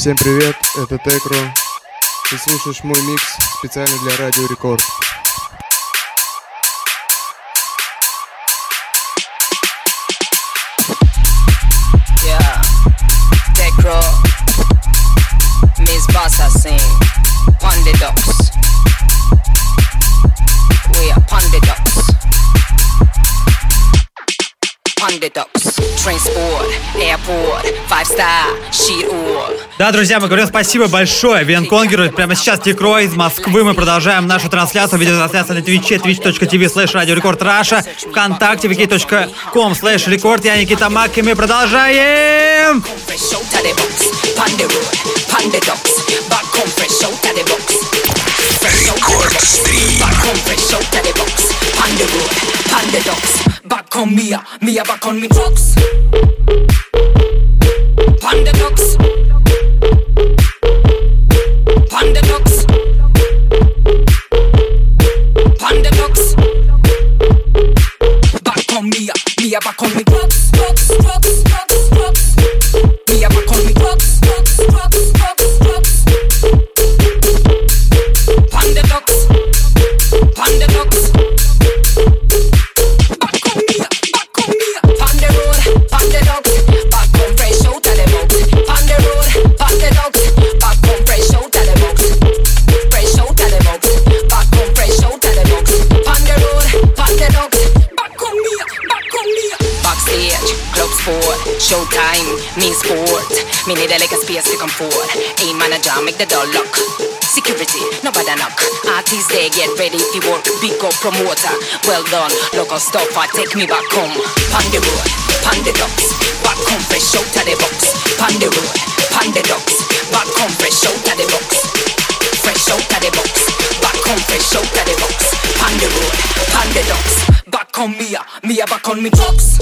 Всем привет, это Текро. Ты слушаешь мой микс специально для Радио Рекорд. Yeah, Tecro, Miss Bossa sing, Pondy Ducks. We are Pondy Ducks. Pondy Ducks. Transport, airport, five star, sheet all. Да, друзья, мы говорим спасибо большое Венконгеру. Прямо сейчас Тикро из Москвы. Мы продолжаем нашу трансляцию. Видеотрансляция на Твиче, twitch.tv slash Record Russia, ВКонтакте, wiki.com slash record. Я Никита Мак, и мы продолжаем! Fresh out of the box, Back of the Road. Back on Mia, Mia back on me trucks. Ducks. Pondy Ducks. Back on Mia, Mia back on. Showtime, me sport. Me need a like a space to come forward. A manager, make the door lock. Security, nobody knock. Artists they get ready if you work. Big up promoter, well done. Local stopper, take me back home. Panda road, panda ducks. Back home, fresh out of the box. Panda road, panda ducks. Back home, fresh out of the box. Fresh out of the box. Back home, fresh out of the box. Panda road, panda ducks. Back on Mia, Mia back on me trucks.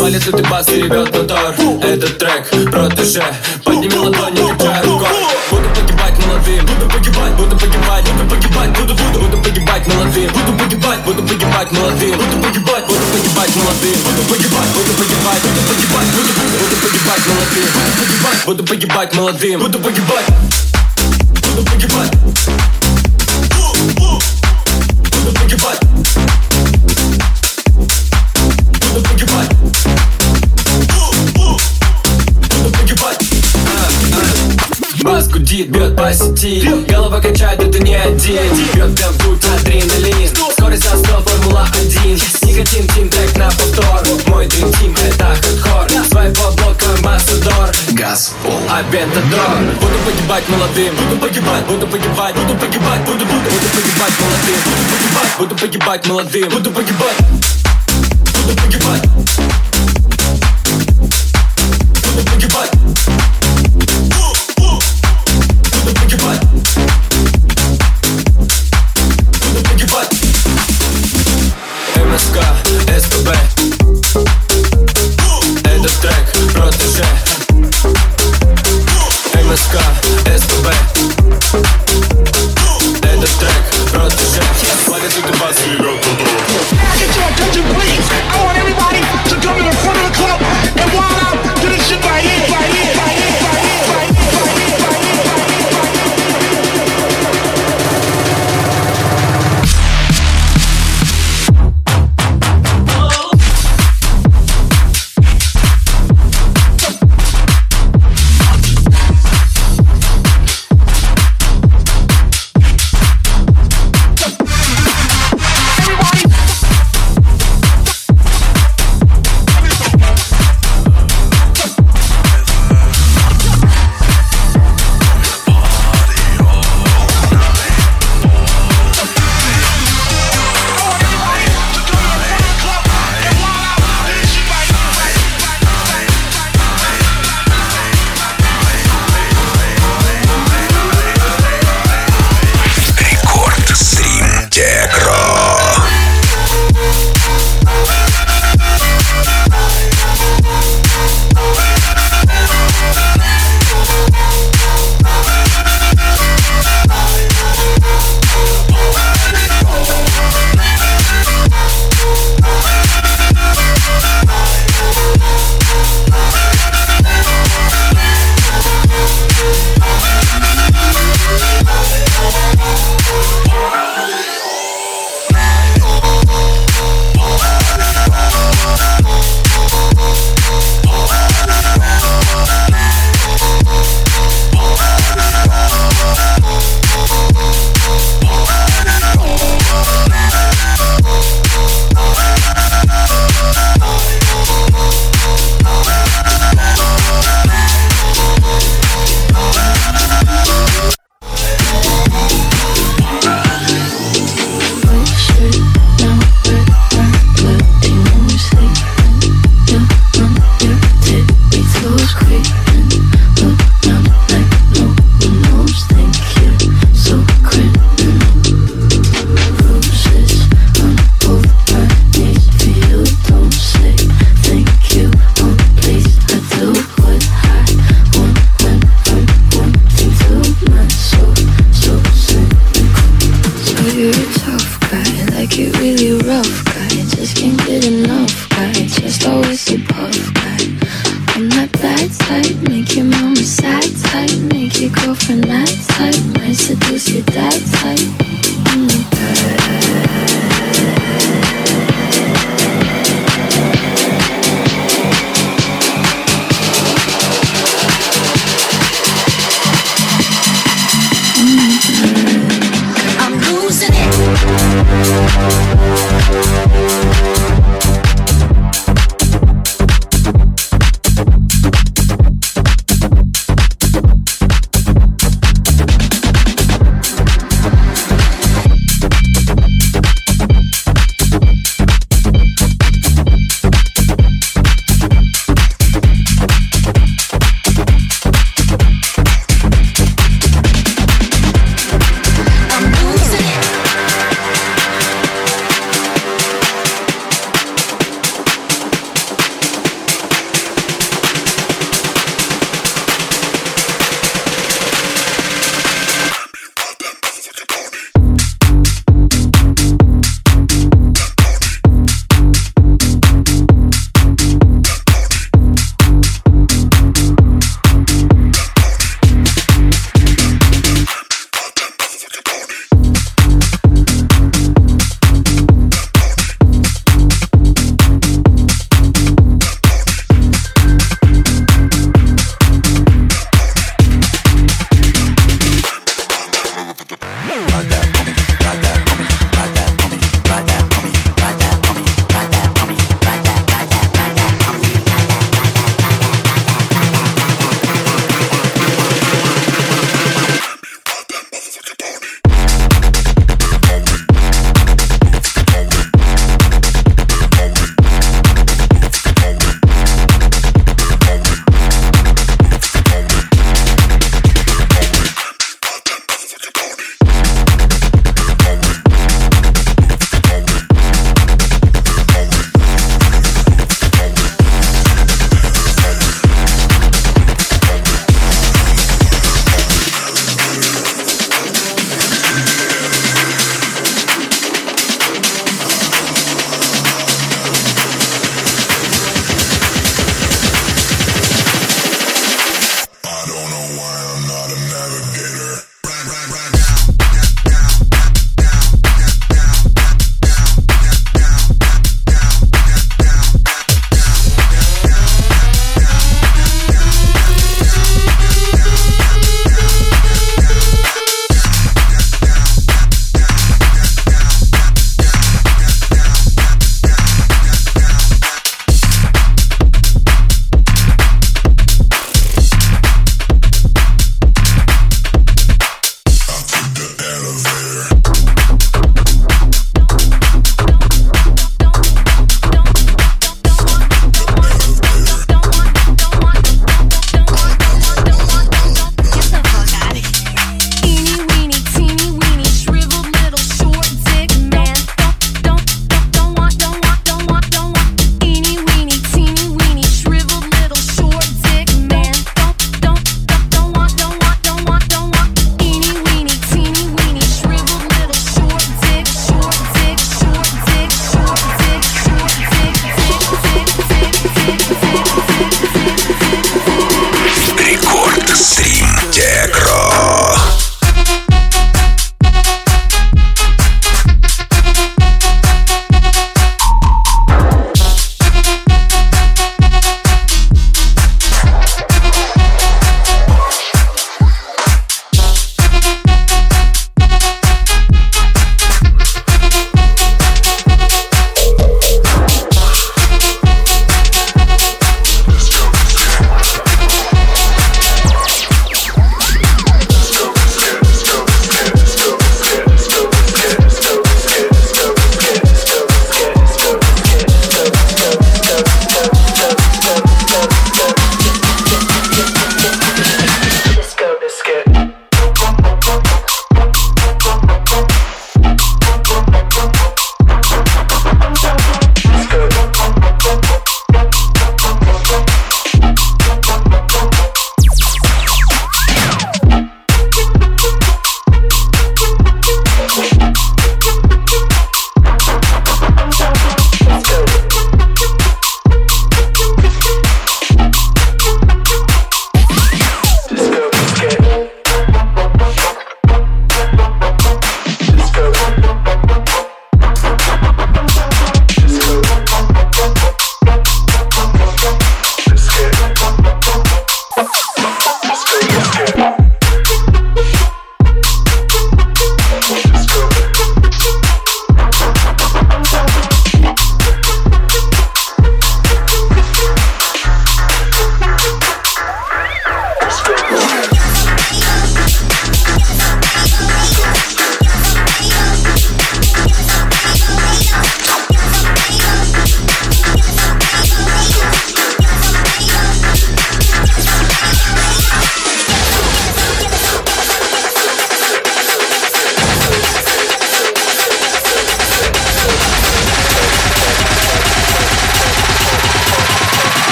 Валит лютый бас и ревет мотор Этот трек протеже Подними ладони, качай рукой. Буду погибать молодым Буду погибать, буду погибать Буду погибать, буду, буду Буду погибать молодым Буду погибать, буду погибать молодым Буду погибать, буду погибать молодым Буду погибать, буду погибать Буду погибать, буду, буду Буду погибать молодым Буду погибать, буду погибать молодым Буду погибать to the boogie butt. Гудит, бьет по сети Голова качает, это не один. Бьет тут адреналин. Скорость за 100, формула 1 Никотин, тим, трек на повтор. Мой дрим тим, это хардкор. Свайп по блокам, амбассадор. Газ, пол, авентадор Буду погибать молодым. Буду погибать, буду погибать Буду погибать, буду, буду. Буду погибать молодым. Буду погибать, буду погибать молодым. Буду погибать. Буду погибать. Буду погибать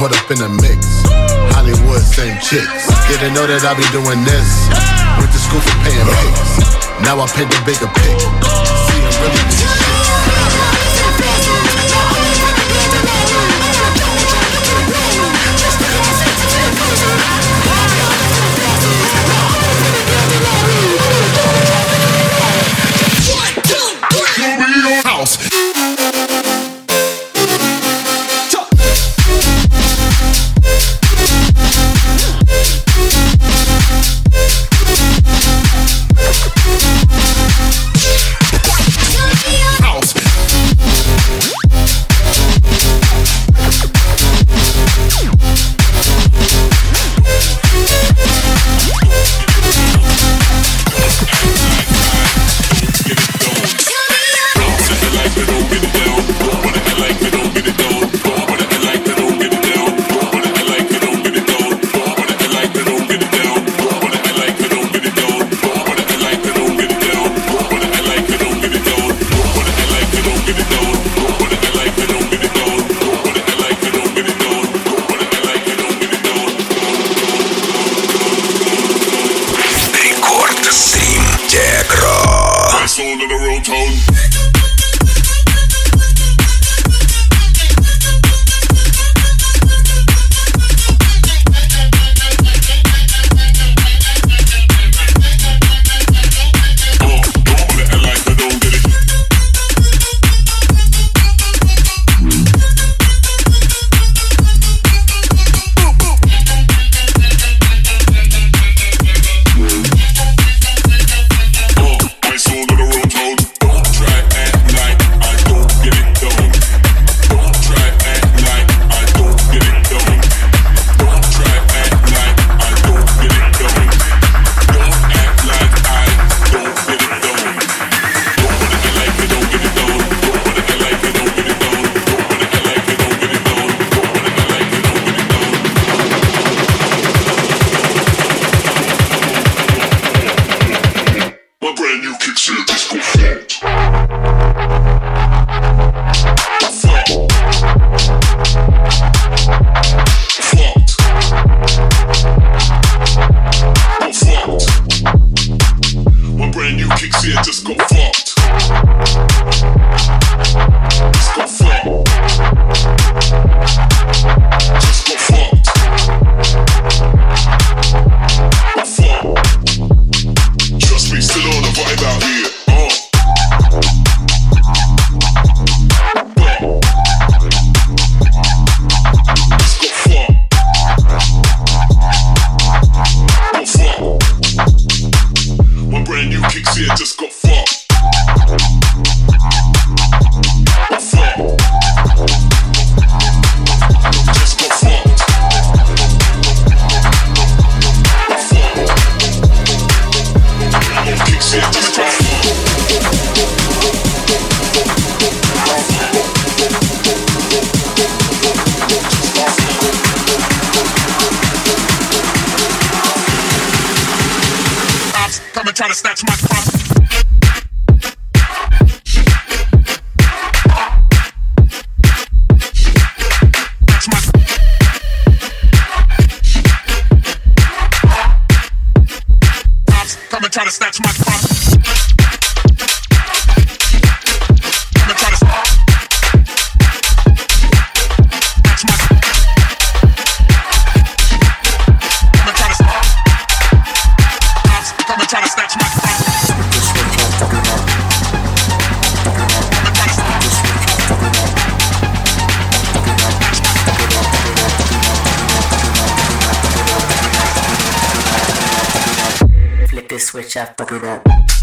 caught up in the mix. Hollywood, same chicks. Didn't know that I be doing this. Went to school for paying pics. Now I paint the bigger pic. See, I'm really switch up, fuck it up.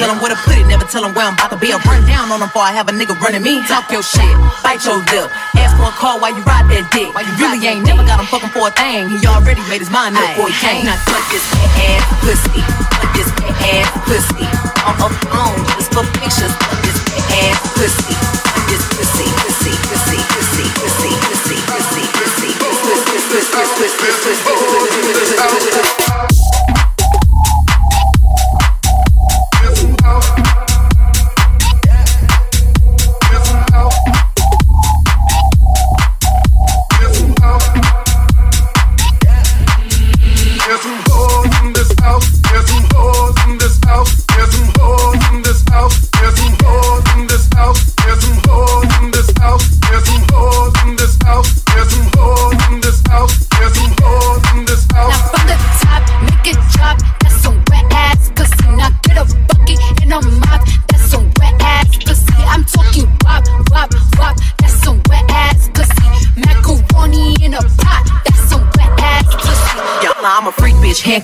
Tell them where to put it, never tell them where I'm about to be. I run down on them before I have a nigga running me. Talk your shit, bite your lip. Ask for a call while you ride that dick. Why you really ain't never got him fucking for a thing. He already made his mind up before he came. Now fuck this ass pussy, fuck this ass pussy. On a phone, just for pictures. Fuck this ass pussy, fuck this pussy, pussy, pussy, pussy, pussy, pussy, pussy, pussy, pussy, pussy, pussy, pussy, pussy, pussy, pussy.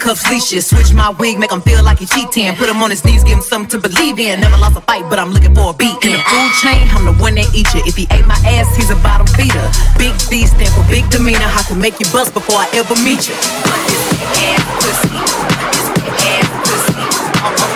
Handcuffs, leashes. Switch my wig, make him feel like he cheating. Put him on his knees, give him something to believe in. Never lost a fight, but I'm looking for a beat. In the food chain, I'm the one that eat you. If he ate my ass, he's a bottom feeder. Big D stand for big demeanor. I can make you bust before I ever meet you. Ass pussy. Ass pussy.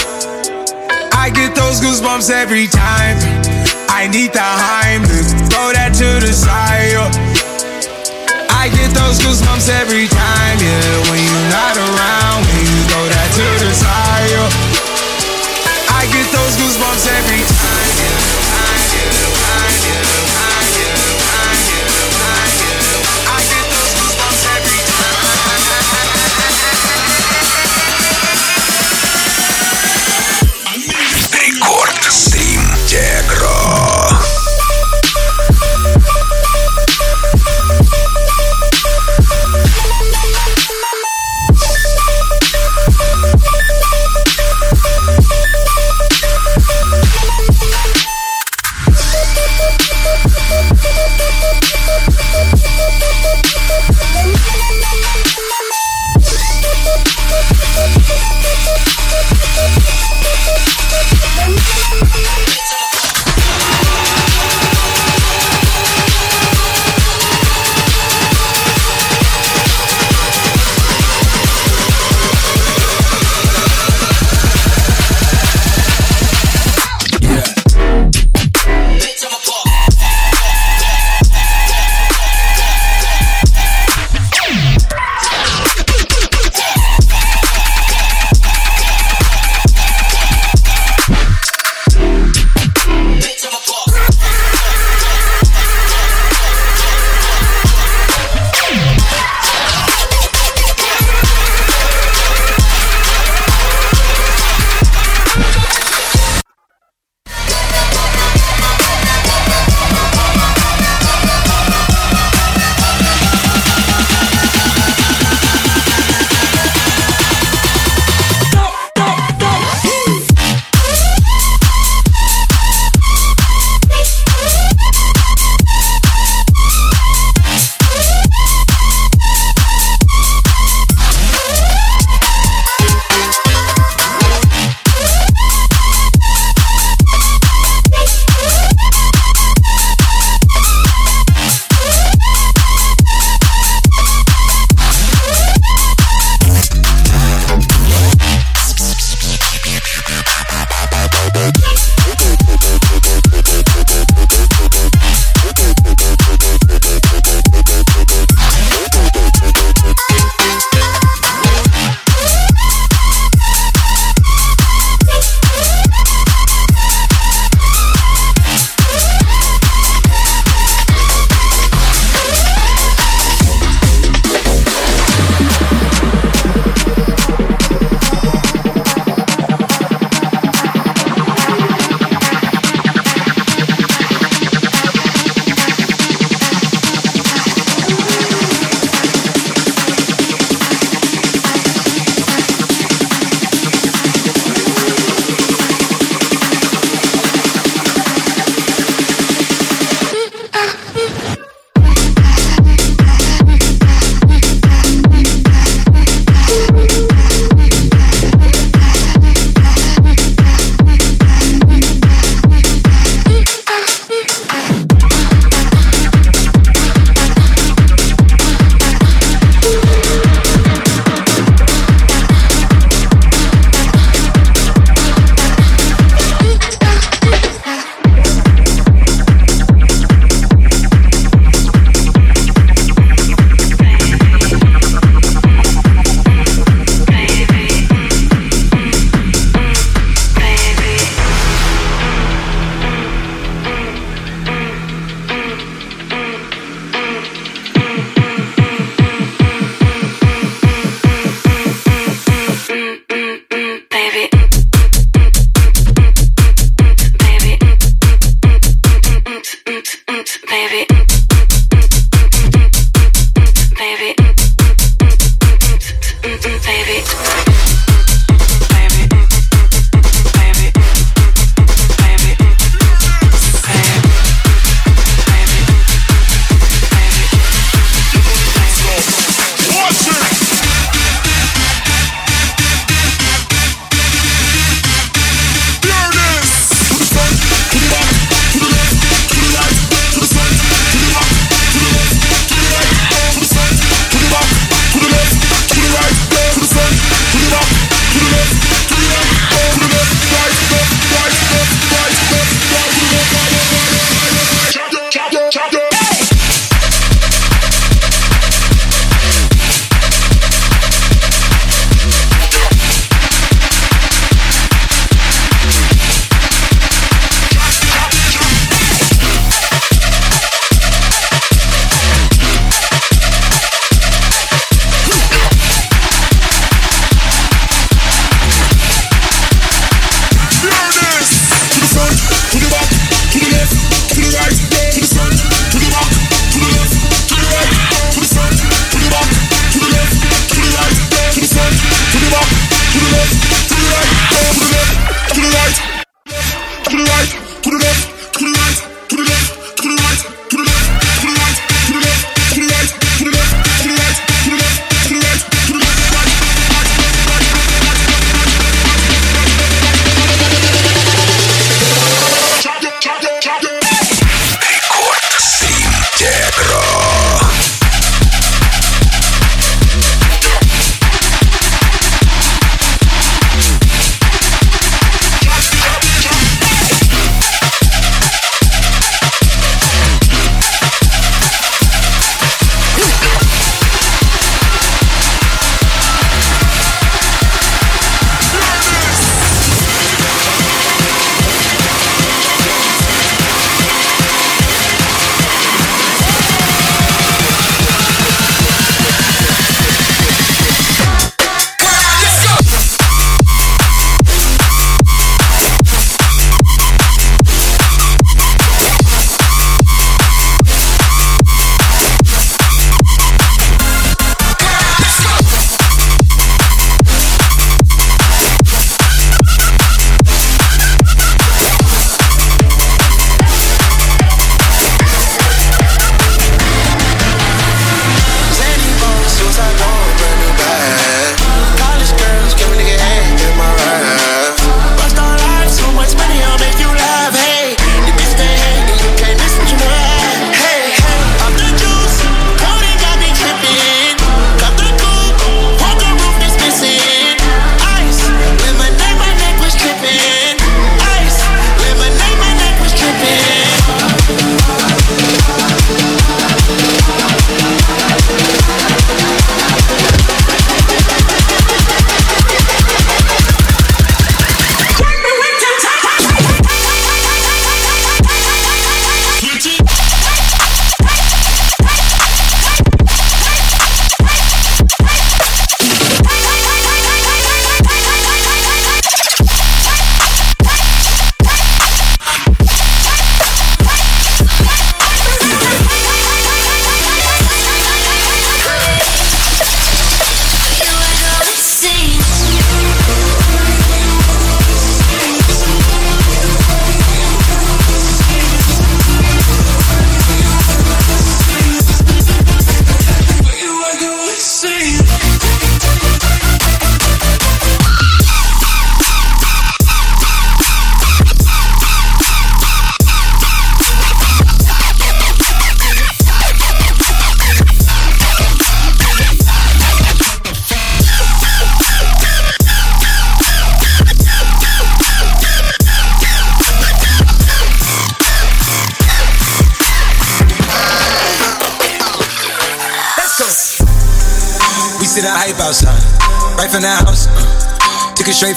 Those goosebumps every time. I need the Heimlich, throw that to the side. I get those goosebumps every time, yeah. When you're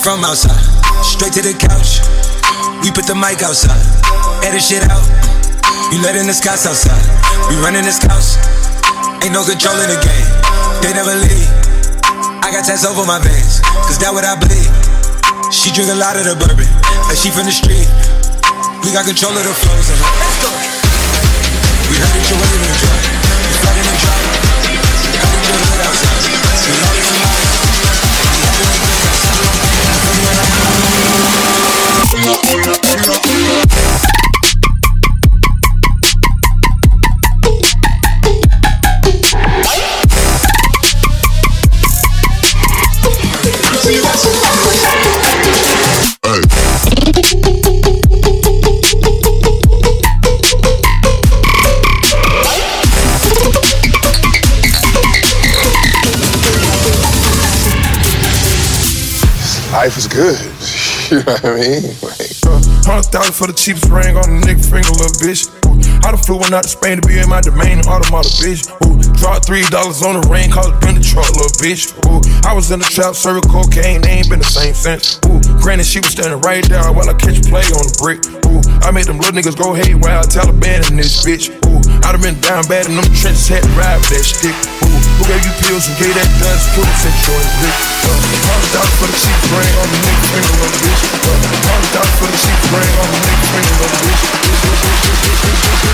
from outside, straight to the couch. We put the mic outside, edit shit out. You letting the scouts outside. We running this house. Ain't no control in the game. They never leave. I got tats over my veins, cause that what I bleed. She drink a lot of the bourbon, like she from the street. We got control of the flows her. Let's go. We heard that you're waving the. You flooding the. Heard that you're hood outside. Life is good. You know what I mean? Like, Hundred thousand for the cheapest ring on the nigga finger, little bitch. I done flew one out to Spain to be in my domain, automata, bitch. Ooh, dropped three dollars on the ring, call it been the truck, little bitch. Ooh, I was in the trap, serving cocaine, they ain't been the same since. Ooh, granted, she was standing right there while I catch play on the brick. Ooh, I made them little niggas go haywire, Taliban in this bitch. Ooh, I done been down bad in them trenches, had to ride that stick. Ooh, who gave you pills and gave that guns to the central and blick? Hundred dollars for the cheapest ring on the nigga finger, little bitch. Hundred dollars for the cheapest ring on the nigga finger, little bitch.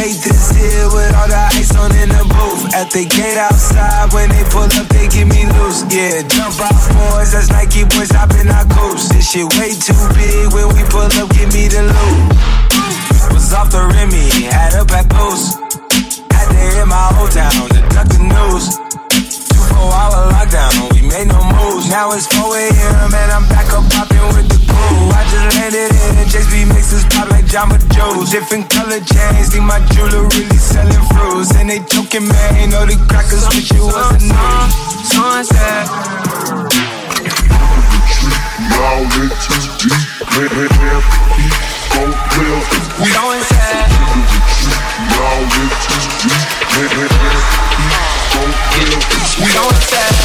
Hate this here with all the ice on in the booth. At the gate outside, when they pull up, they give me loose. Yeah, jump out boys, that's Nike boys hopping our coast. This shit way too big. When we pull up, give me the loot. Was off the Remy, had up at post. Had to hit my old town to duck the news. Two four hour lockdown, we made no moves. Now it's 4 a.m. and I'm back up popping with the crew. I just landed in JSB mixes pop like Jamba Juice. Different color chains, think my jewelry really selling fruits. And they joking, man, you know the crackers wish it wasn't news. Sunset. Y'all in too deep, man, man, man, keep gon' We going sad. Y'all in too deep, man, man, man. We going sad.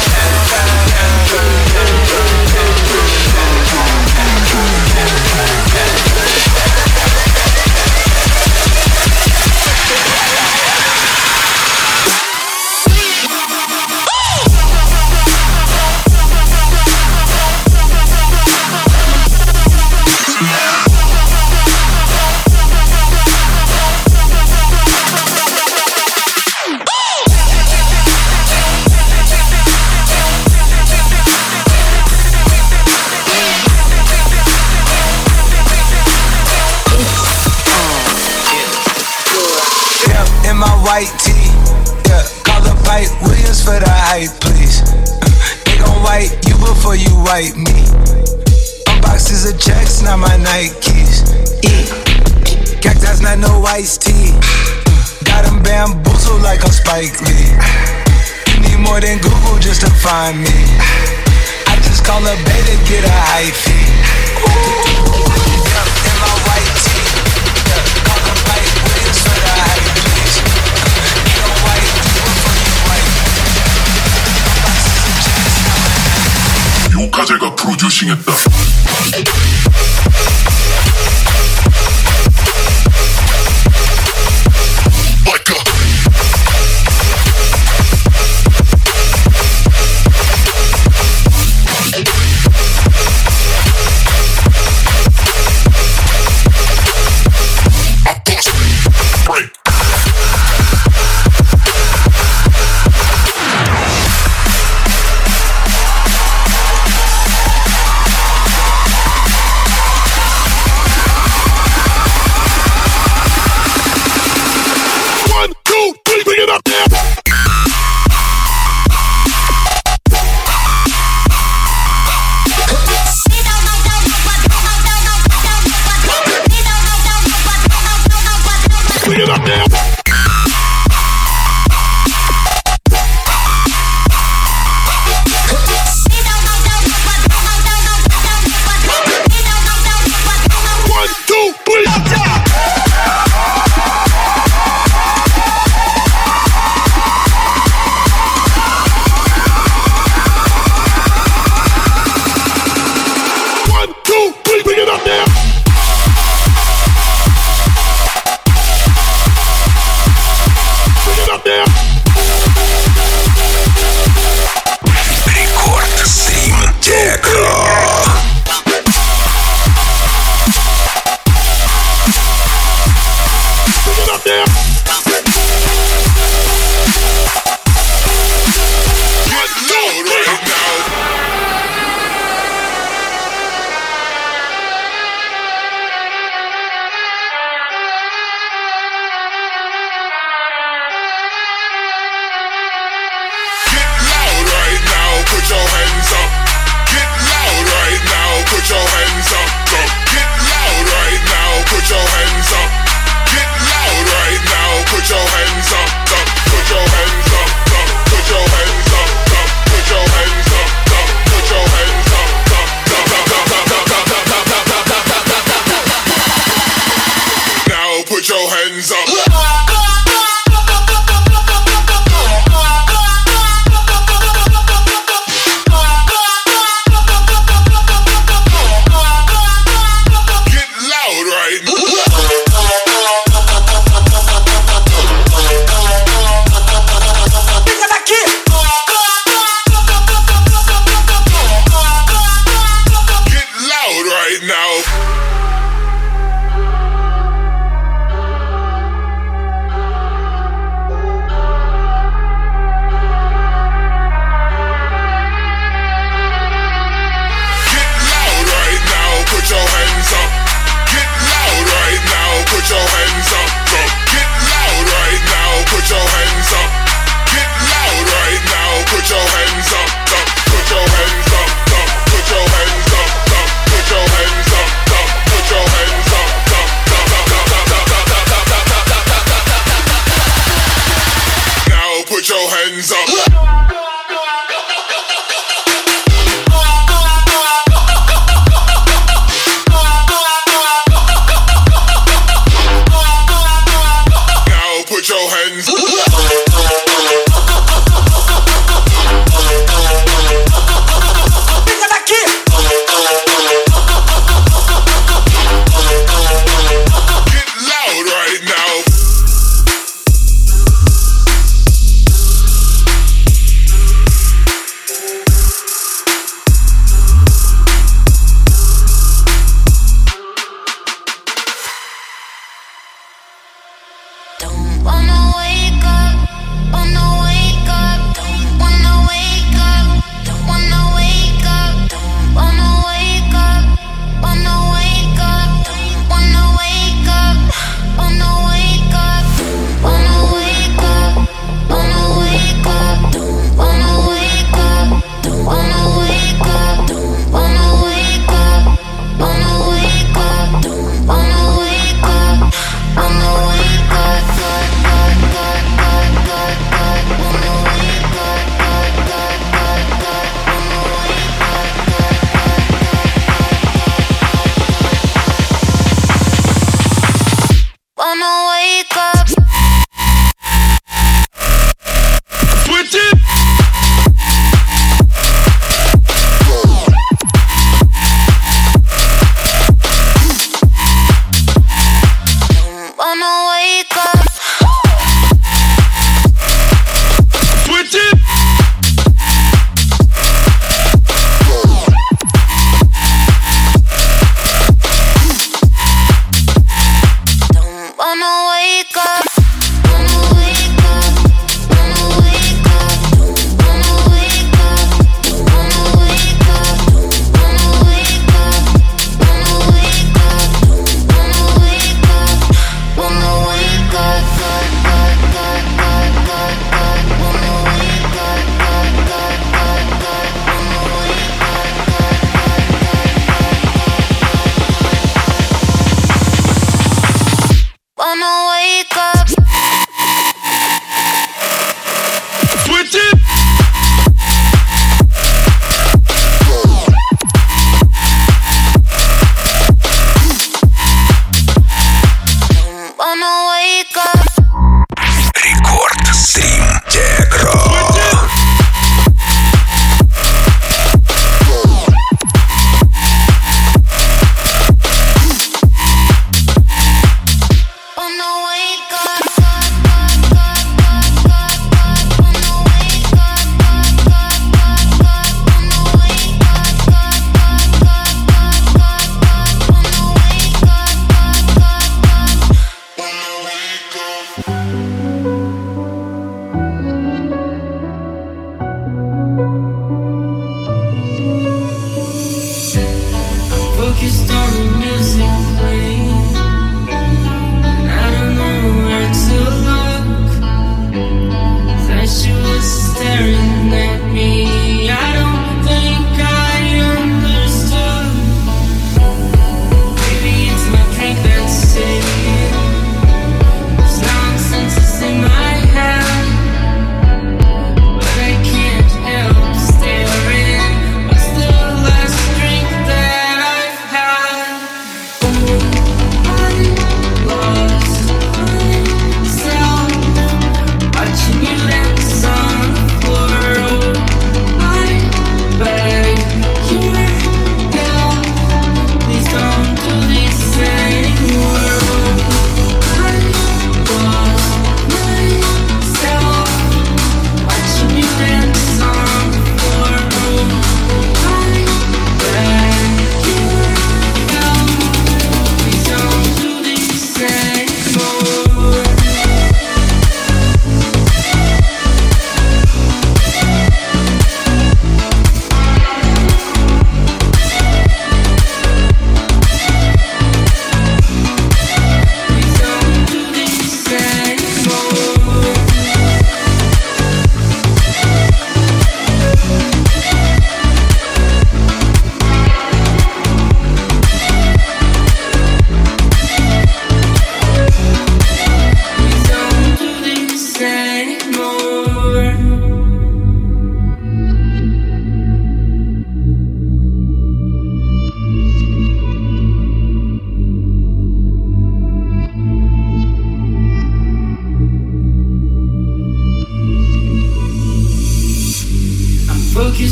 Before you wipe me. Unboxes of checks, not my Nikes. E. Cactus, not no iced tea. Got them bamboozled like I'm Spike Lee. You need more than Google just to find me. I just call a beta, get a hyphy. 요카제가 프로듀싱했다.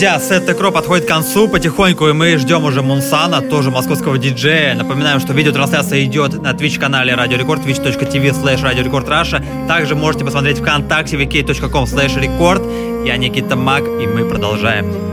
Друзья, а сет Текро подходит к концу потихоньку, и мы ждем уже Мунсана, тоже московского диджея. Напоминаем, что видеотрансляция идет на Twitch-канале Радио Рекорд, twitch.tv slash Радио Рекорд Раша. Также можете посмотреть ВКонтакте, vk.com slash Рекорд. Я Никита Мак, и мы продолжаем.